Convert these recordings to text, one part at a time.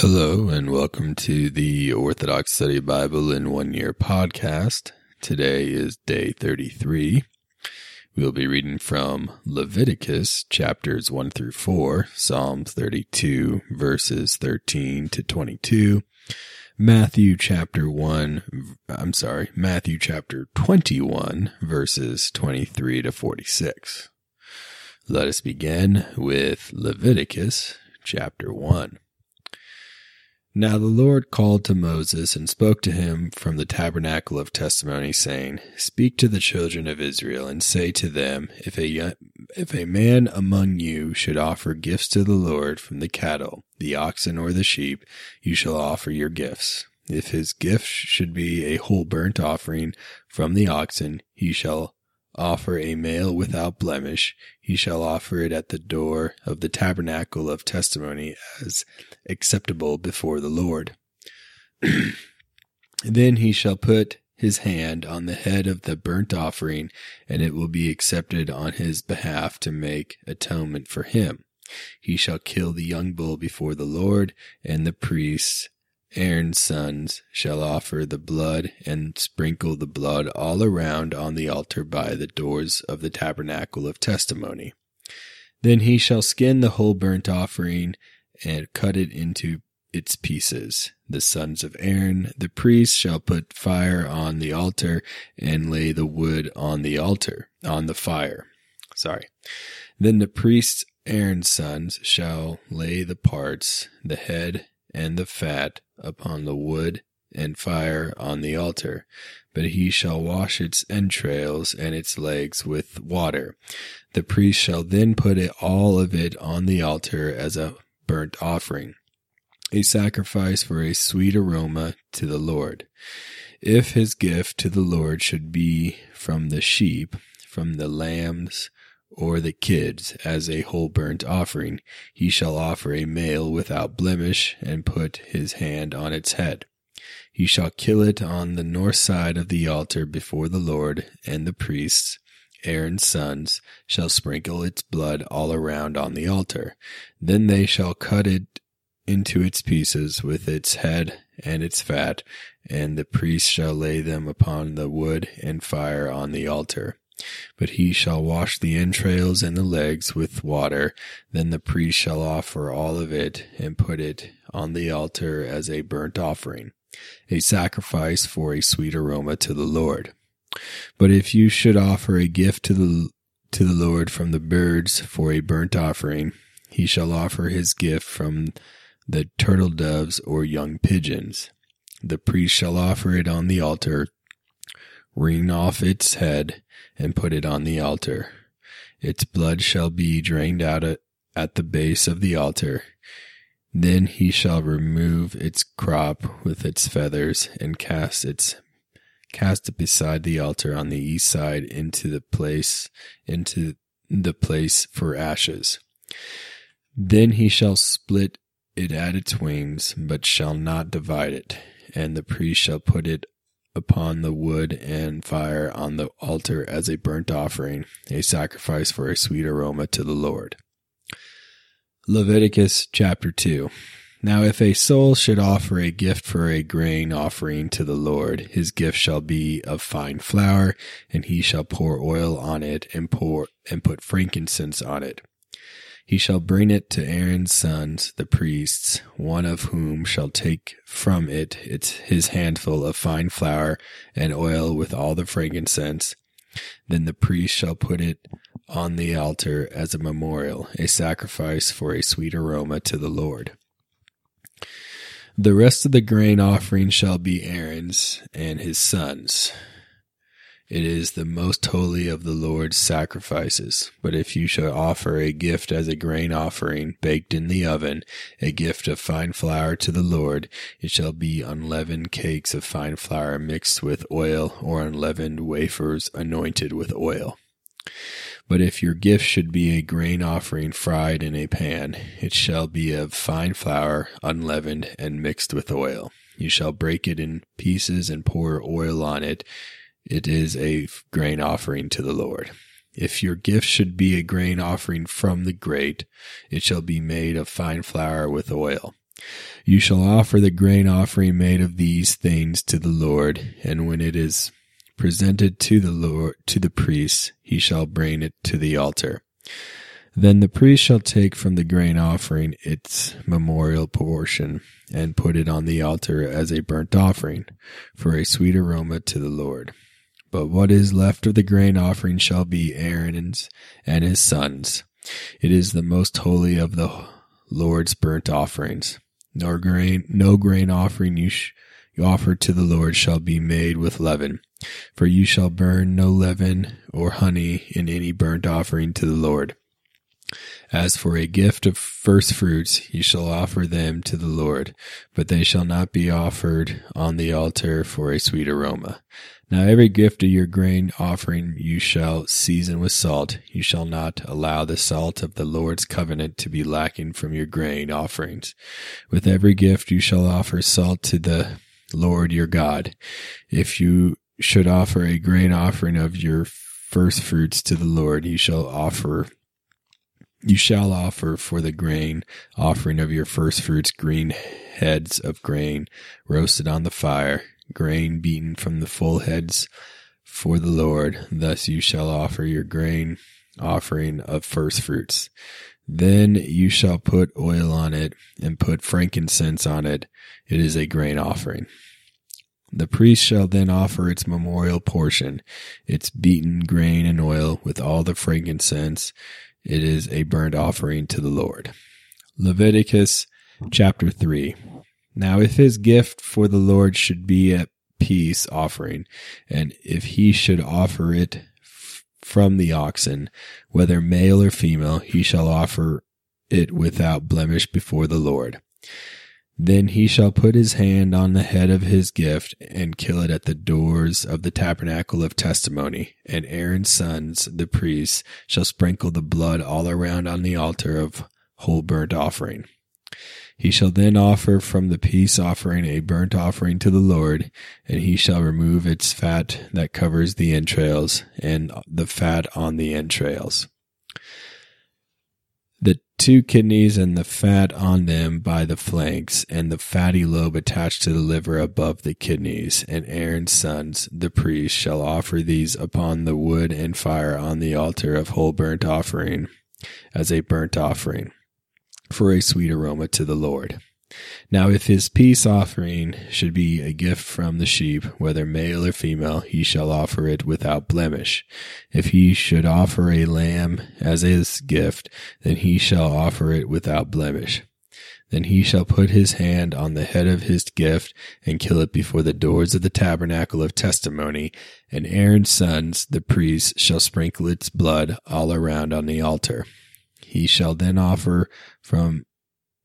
Hello, and welcome to the Orthodox Study Bible in One Year podcast. Today is day 33. We'll be reading from Leviticus chapters 1 through 4, Psalms 32, verses 13 to 22, Matthew chapter 1, I'm sorry, Matthew chapter 21, verses 23 to 46. Let us begin with Leviticus chapter 1. Now the Lord called to Moses and spoke to him from the tabernacle of testimony, saying, Speak to the children of Israel and say to them, If a, if a man among you should offer gifts to the Lord from the cattle, the oxen, or the sheep, you shall offer your gifts. If his gift should be a whole burnt offering from the oxen, he shall offer a male without blemish, he shall offer it at the door of the tabernacle of testimony as acceptable before the Lord. then he shall put his hand on the head of the burnt offering, and it will be accepted on his behalf to make atonement for him. He shall kill the young bull before the Lord, and the priests Aaron's sons shall offer the blood and sprinkle the blood all around on the altar by the doors of the tabernacle of testimony. Then he shall skin the whole burnt offering and cut it into its pieces. The sons of Aaron, the priest, shall put fire on the altar and lay the wood on the altar, on the fire. Sorry. Then the priests, Aaron's sons, shall lay the parts, the head and the fat upon the wood and fire on the altar, but he shall wash its entrails and its legs with water. The priest shall then put it, all of it on the altar as a burnt offering, a sacrifice for a sweet aroma to the Lord. If his gift to the Lord should be from the sheep, from the lambs, or the kids as a whole burnt offering, he shall offer a male without blemish and put his hand on its head. He shall kill it on the north side of the altar before the Lord, and the priests, Aaron's sons, shall sprinkle its blood all around on the altar. Then they shall cut it into its pieces with its head and its fat, and the priest shall lay them upon the wood and fire on the altar. But he shall wash the entrails and the legs with water. Then the priest shall offer all of it and put it on the altar as a burnt offering, a sacrifice for a sweet aroma to the Lord. But if you should offer a gift to the to the Lord from the birds for a burnt offering, he shall offer his gift from the turtle doves or young pigeons. The priest shall offer it on the altar wring off its head, and put it on the altar. Its blood shall be drained out at the base of the altar. Then he shall remove its crop with its feathers and cast its cast it beside the altar on the east side into the place into the place for ashes. Then he shall split it at its wings, but shall not divide it, and the priest shall put it upon the wood and fire on the altar as a burnt offering, a sacrifice for a sweet aroma to the Lord. Leviticus chapter 2. Now if a soul should offer a gift for a grain offering to the Lord, his gift shall be of fine flour, and he shall pour oil on it and pour and put frankincense on it. He shall bring it to Aaron's sons, the priests, one of whom shall take from it its, his handful of fine flour and oil with all the frankincense. Then the priest shall put it on the altar as a memorial, a sacrifice for a sweet aroma to the Lord. The rest of the grain offering shall be Aaron's and his sons. It is the most holy of the Lord's sacrifices. But if you shall offer a gift as a grain offering baked in the oven, a gift of fine flour to the Lord, it shall be unleavened cakes of fine flour mixed with oil or unleavened wafers anointed with oil. But if your gift should be a grain offering fried in a pan, it shall be of fine flour, unleavened, and mixed with oil. You shall break it in pieces and pour oil on it it is a grain offering to the Lord. If your gift should be a grain offering from the grate, it shall be made of fine flour with oil. You shall offer the grain offering made of these things to the Lord, and when it is presented to the Lord to the priest, he shall bring it to the altar. Then the priest shall take from the grain offering its memorial portion and put it on the altar as a burnt offering for a sweet aroma to the Lord. But what is left of the grain offering shall be Aaron's and his sons. It is the most holy of the Lord's burnt offerings. Nor grain, no grain offering you, sh- you offer to the Lord shall be made with leaven. For you shall burn no leaven or honey in any burnt offering to the Lord. As for a gift of first fruits, you shall offer them to the Lord, but they shall not be offered on the altar for a sweet aroma. Now every gift of your grain offering you shall season with salt. You shall not allow the salt of the Lord's covenant to be lacking from your grain offerings. With every gift you shall offer salt to the Lord your God. If you should offer a grain offering of your first fruits to the Lord, you shall offer you shall offer for the grain offering of your first fruits green heads of grain roasted on the fire, grain beaten from the full heads for the Lord. Thus you shall offer your grain offering of first fruits. Then you shall put oil on it and put frankincense on it. It is a grain offering. The priest shall then offer its memorial portion, its beaten grain and oil with all the frankincense it is a burnt offering to the Lord. Leviticus chapter 3. Now, if his gift for the Lord should be a peace offering, and if he should offer it from the oxen, whether male or female, he shall offer it without blemish before the Lord. Then he shall put his hand on the head of his gift and kill it at the doors of the tabernacle of testimony. And Aaron's sons, the priests, shall sprinkle the blood all around on the altar of whole burnt offering. He shall then offer from the peace offering a burnt offering to the Lord, and he shall remove its fat that covers the entrails and the fat on the entrails the two kidneys and the fat on them by the flanks, and the fatty lobe attached to the liver above the kidneys. And Aaron's sons, the priests, shall offer these upon the wood and fire on the altar of whole burnt offering as a burnt offering for a sweet aroma to the Lord. Now, if his peace offering should be a gift from the sheep, whether male or female, he shall offer it without blemish. If he should offer a lamb as his gift, then he shall offer it without blemish. Then he shall put his hand on the head of his gift and kill it before the doors of the tabernacle of testimony, and Aaron's sons, the priests, shall sprinkle its blood all around on the altar. He shall then offer from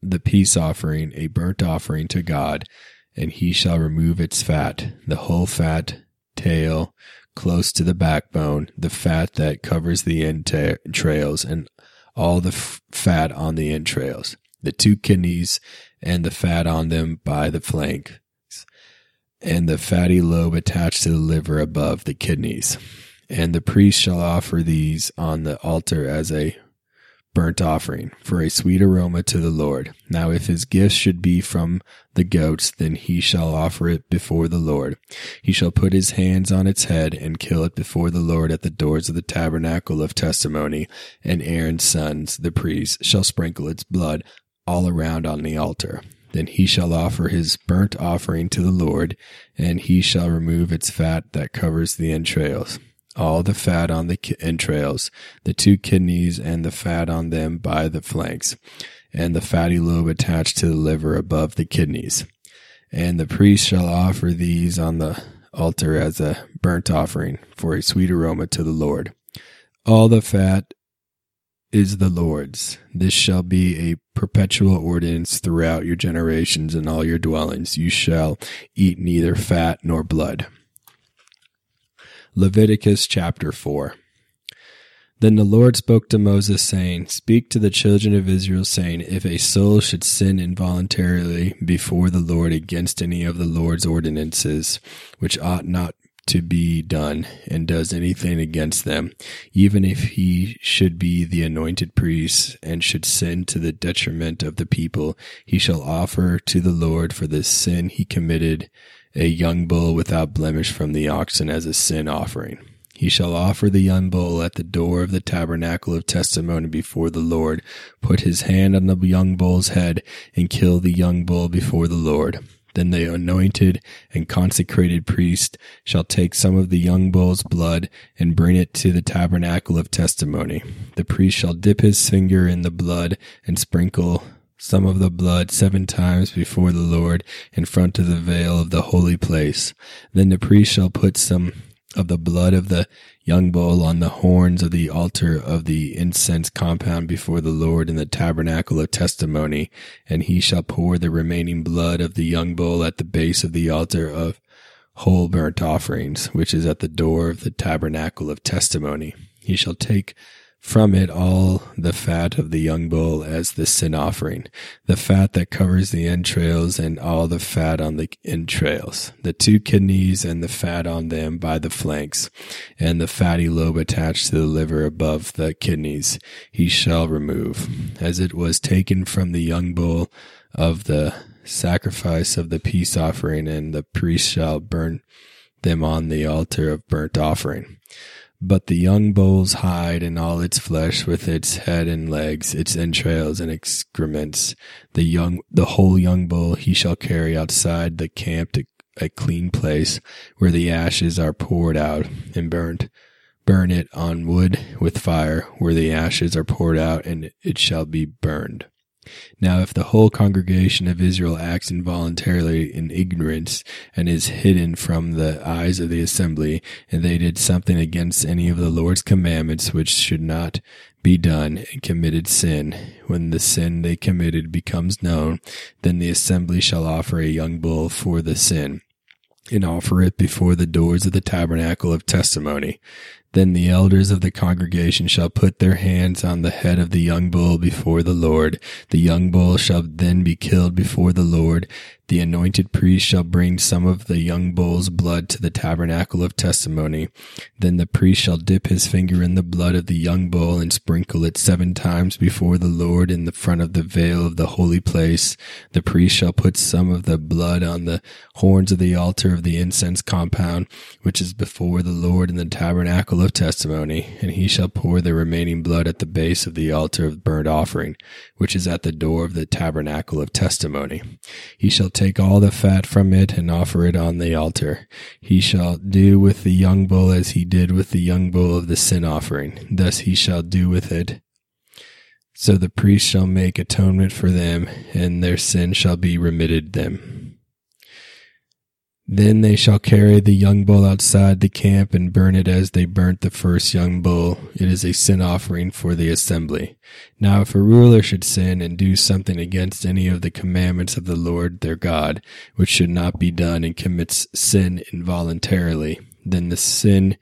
the peace offering a burnt offering to God, and he shall remove its fat, the whole fat, tail, close to the backbone, the fat that covers the entrails, and all the f- fat on the entrails, the two kidneys, and the fat on them by the flank, and the fatty lobe attached to the liver above the kidneys. And the priest shall offer these on the altar as a burnt offering for a sweet aroma to the Lord. Now, if his gift should be from the goats, then he shall offer it before the Lord. He shall put his hands on its head and kill it before the Lord at the doors of the tabernacle of testimony, and Aaron's sons, the priests, shall sprinkle its blood all around on the altar. Then he shall offer his burnt offering to the Lord, and he shall remove its fat that covers the entrails all the fat on the entrails, the two kidneys and the fat on them by the flanks, and the fatty lobe attached to the liver above the kidneys. And the priest shall offer these on the altar as a burnt offering for a sweet aroma to the Lord. All the fat is the Lord's. This shall be a perpetual ordinance throughout your generations and all your dwellings. You shall eat neither fat nor blood. Leviticus chapter 4. Then the Lord spoke to Moses, saying, Speak to the children of Israel, saying, If a soul should sin involuntarily before the Lord against any of the Lord's ordinances, which ought not to be done and does anything against them, even if he should be the anointed priest and should sin to the detriment of the people, he shall offer to the Lord for the sin he committed a young bull without blemish from the oxen as a sin offering. He shall offer the young bull at the door of the tabernacle of testimony before the Lord, put his hand on the young bull's head, and kill the young bull before the Lord. Then the anointed and consecrated priest shall take some of the young bull's blood and bring it to the tabernacle of testimony. The priest shall dip his finger in the blood and sprinkle some of the blood seven times before the Lord in front of the veil of the holy place. Then the priest shall put some of the blood of the young bull on the horns of the altar of the incense compound before the Lord in the tabernacle of testimony, and he shall pour the remaining blood of the young bull at the base of the altar of whole burnt offerings, which is at the door of the tabernacle of testimony. He shall take from it all the fat of the young bull as the sin offering, the fat that covers the entrails and all the fat on the entrails, the two kidneys and the fat on them by the flanks, and the fatty lobe attached to the liver above the kidneys, he shall remove, as it was taken from the young bull of the sacrifice of the peace offering, and the priest shall burn them on the altar of burnt offering. But the young bull's hide and all its flesh with its head and legs, its entrails and excrements, the young, the whole young bull he shall carry outside the camp to a clean place where the ashes are poured out and burnt. Burn it on wood with fire where the ashes are poured out and it shall be burned. Now, if the whole congregation of Israel acts involuntarily in ignorance and is hidden from the eyes of the assembly, and they did something against any of the Lord's commandments which should not be done and committed sin, when the sin they committed becomes known, then the assembly shall offer a young bull for the sin and offer it before the doors of the tabernacle of testimony. Then the elders of the congregation shall put their hands on the head of the young bull before the Lord. The young bull shall then be killed before the Lord. The anointed priest shall bring some of the young bull's blood to the tabernacle of testimony. Then the priest shall dip his finger in the blood of the young bull and sprinkle it seven times before the Lord in the front of the veil of the holy place. The priest shall put some of the blood on the horns of the altar of the incense compound, which is before the Lord in the tabernacle of testimony, and he shall pour the remaining blood at the base of the altar of burnt offering, which is at the door of the tabernacle of testimony. He shall take all the fat from it and offer it on the altar. He shall do with the young bull as he did with the young bull of the sin offering. Thus he shall do with it. So the priest shall make atonement for them, and their sin shall be remitted them. Then they shall carry the young bull outside the camp and burn it as they burnt the first young bull. It is a sin offering for the assembly. Now if a ruler should sin and do something against any of the commandments of the Lord their God, which should not be done and commits sin involuntarily, then the sin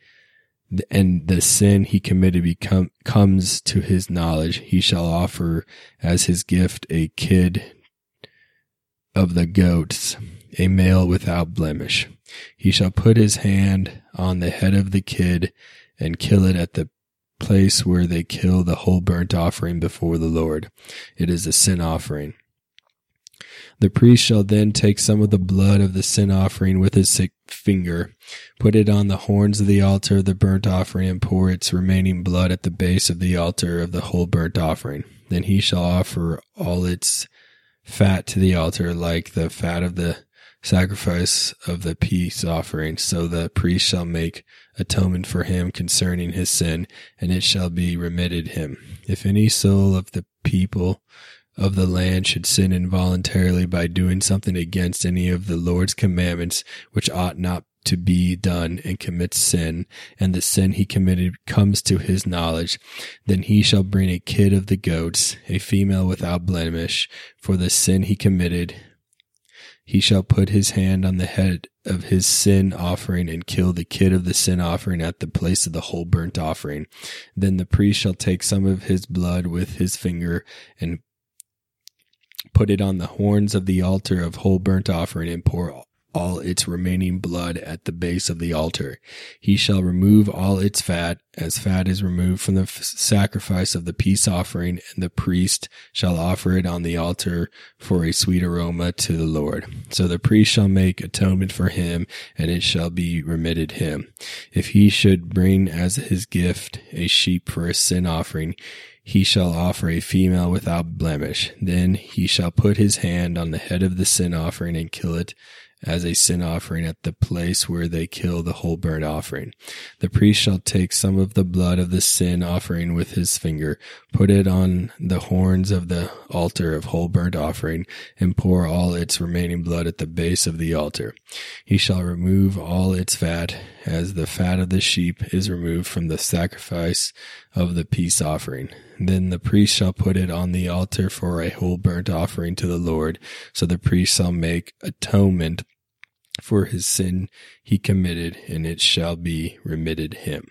and the sin he committed become, comes to his knowledge, he shall offer as his gift a kid of the goats a male without blemish. He shall put his hand on the head of the kid and kill it at the place where they kill the whole burnt offering before the Lord. It is a sin offering. The priest shall then take some of the blood of the sin offering with his sick finger, put it on the horns of the altar of the burnt offering, and pour its remaining blood at the base of the altar of the whole burnt offering. Then he shall offer all its fat to the altar, like the fat of the sacrifice of the peace offering. So the priest shall make atonement for him concerning his sin, and it shall be remitted him. If any soul of the people of the land should sin involuntarily by doing something against any of the Lord's commandments, which ought not to be done and commits sin, and the sin he committed comes to his knowledge, then he shall bring a kid of the goats, a female without blemish, for the sin he committed, he shall put his hand on the head of his sin offering and kill the kid of the sin offering at the place of the whole burnt offering. Then the priest shall take some of his blood with his finger and put it on the horns of the altar of whole burnt offering and pour all its remaining blood at the base of the altar. He shall remove all its fat, as fat is removed from the f- sacrifice of the peace offering, and the priest shall offer it on the altar for a sweet aroma to the Lord. So the priest shall make atonement for him, and it shall be remitted him. If he should bring as his gift a sheep for a sin offering, he shall offer a female without blemish. Then he shall put his hand on the head of the sin offering and kill it as a sin offering at the place where they kill the whole burnt offering. The priest shall take some of the blood of the sin offering with his finger, put it on the horns of the altar of whole burnt offering, and pour all its remaining blood at the base of the altar. He shall remove all its fat, as the fat of the sheep is removed from the sacrifice of the peace offering. Then the priest shall put it on the altar for a whole burnt offering to the Lord. So the priest shall make atonement for his sin he committed, and it shall be remitted him.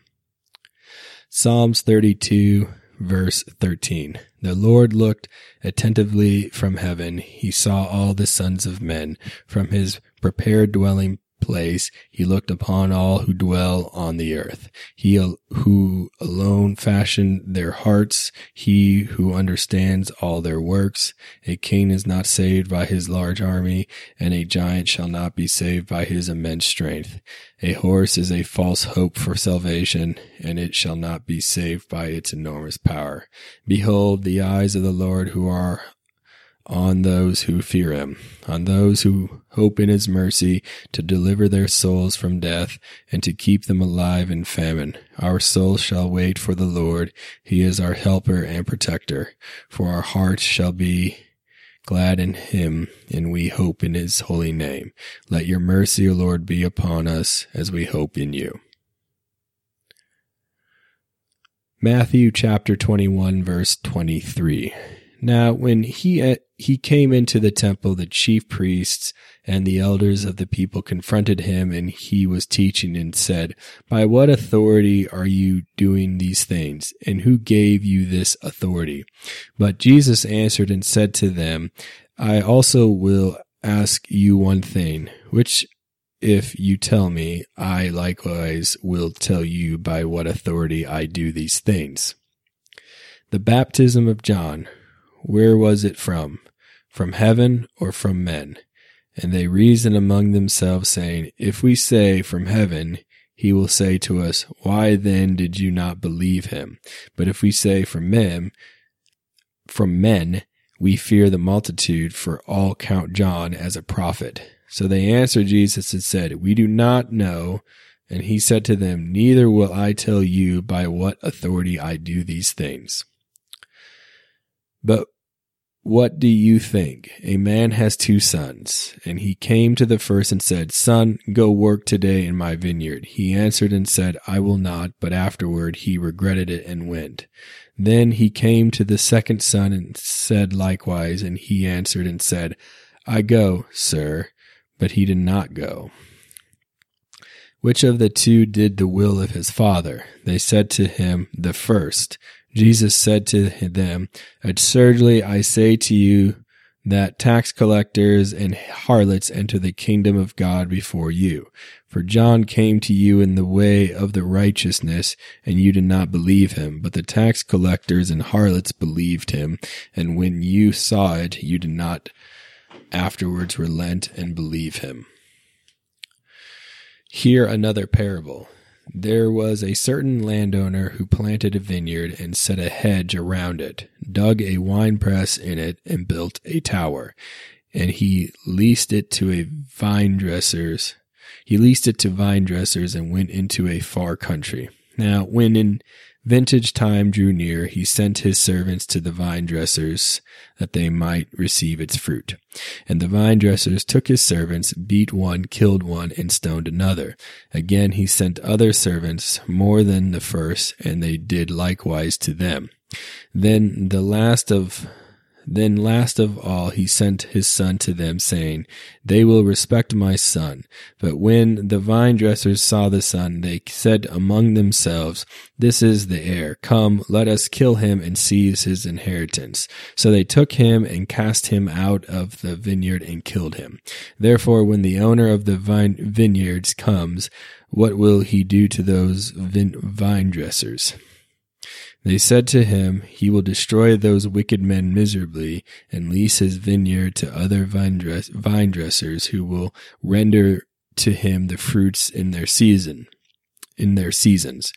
Psalms 32 verse 13. The Lord looked attentively from heaven. He saw all the sons of men from his prepared dwelling place, he looked upon all who dwell on the earth. He who alone fashioned their hearts, he who understands all their works. A king is not saved by his large army, and a giant shall not be saved by his immense strength. A horse is a false hope for salvation, and it shall not be saved by its enormous power. Behold, the eyes of the Lord who are on those who fear him, on those who hope in his mercy to deliver their souls from death and to keep them alive in famine. Our souls shall wait for the Lord. He is our helper and protector. For our hearts shall be glad in him, and we hope in his holy name. Let your mercy, O Lord, be upon us as we hope in you. Matthew chapter 21 verse 23. Now, when he uh, he came into the temple, the chief priests and the elders of the people confronted him, and he was teaching and said, "By what authority are you doing these things? And who gave you this authority?" But Jesus answered and said to them, "I also will ask you one thing, which." If you tell me, I likewise will tell you by what authority I do these things. The baptism of John, where was it from? From heaven or from men? And they reasoned among themselves, saying, If we say from heaven, he will say to us, Why then did you not believe him? But if we say from men, from men, we fear the multitude, for all count John as a prophet. So they answered Jesus and said, We do not know. And he said to them, Neither will I tell you by what authority I do these things. But what do you think? A man has two sons, and he came to the first and said, Son, go work today in my vineyard. He answered and said, I will not, but afterward he regretted it and went. Then he came to the second son and said likewise, and he answered and said, I go, sir, but he did not go. Which of the two did the will of his father? They said to him, The first. Jesus said to them, Assuredly I say to you that tax collectors and harlots enter the kingdom of God before you. For John came to you in the way of the righteousness, and you did not believe him, but the tax collectors and harlots believed him, and when you saw it, you did not afterwards relent and believe him. Hear another parable. There was a certain landowner who planted a vineyard and set a hedge around it, dug a wine press in it, and built a tower. And he leased it to a vine dressers. He leased it to vine dressers and went into a far country. Now, when in vintage time drew near, he sent his servants to the vine dressers that they might receive its fruit. And the vine dressers took his servants, beat one, killed one, and stoned another. Again he sent other servants, more than the first, and they did likewise to them. Then the last of Then last of all, he sent his son to them, saying, They will respect my son. But when the vine dressers saw the son, they said among themselves, This is the heir. Come, let us kill him and seize his inheritance. So they took him and cast him out of the vineyard and killed him. Therefore, when the owner of the vine vineyards comes, what will he do to those vine dressers? They said to him, He will destroy those wicked men miserably and lease his vineyard to other vine, dress- vine dressers who will render to him the fruits in their season, in their seasons.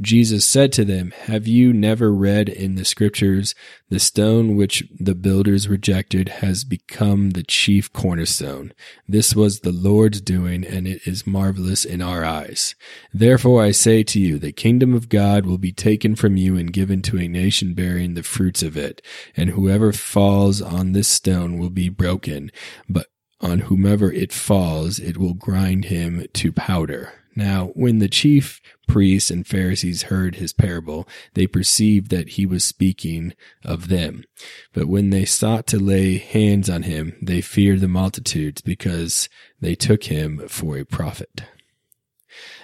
Jesus said to them, Have you never read in the scriptures, the stone which the builders rejected has become the chief cornerstone? This was the Lord's doing, and it is marvelous in our eyes. Therefore I say to you, the kingdom of God will be taken from you and given to a nation bearing the fruits of it. And whoever falls on this stone will be broken, but on whomever it falls, it will grind him to powder. Now, when the chief priests and Pharisees heard his parable, they perceived that he was speaking of them. But when they sought to lay hands on him, they feared the multitudes because they took him for a prophet.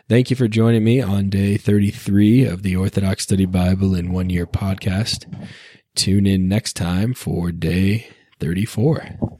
Thank you for joining me on day 33 of the Orthodox Study Bible in One Year podcast. Tune in next time for day 34.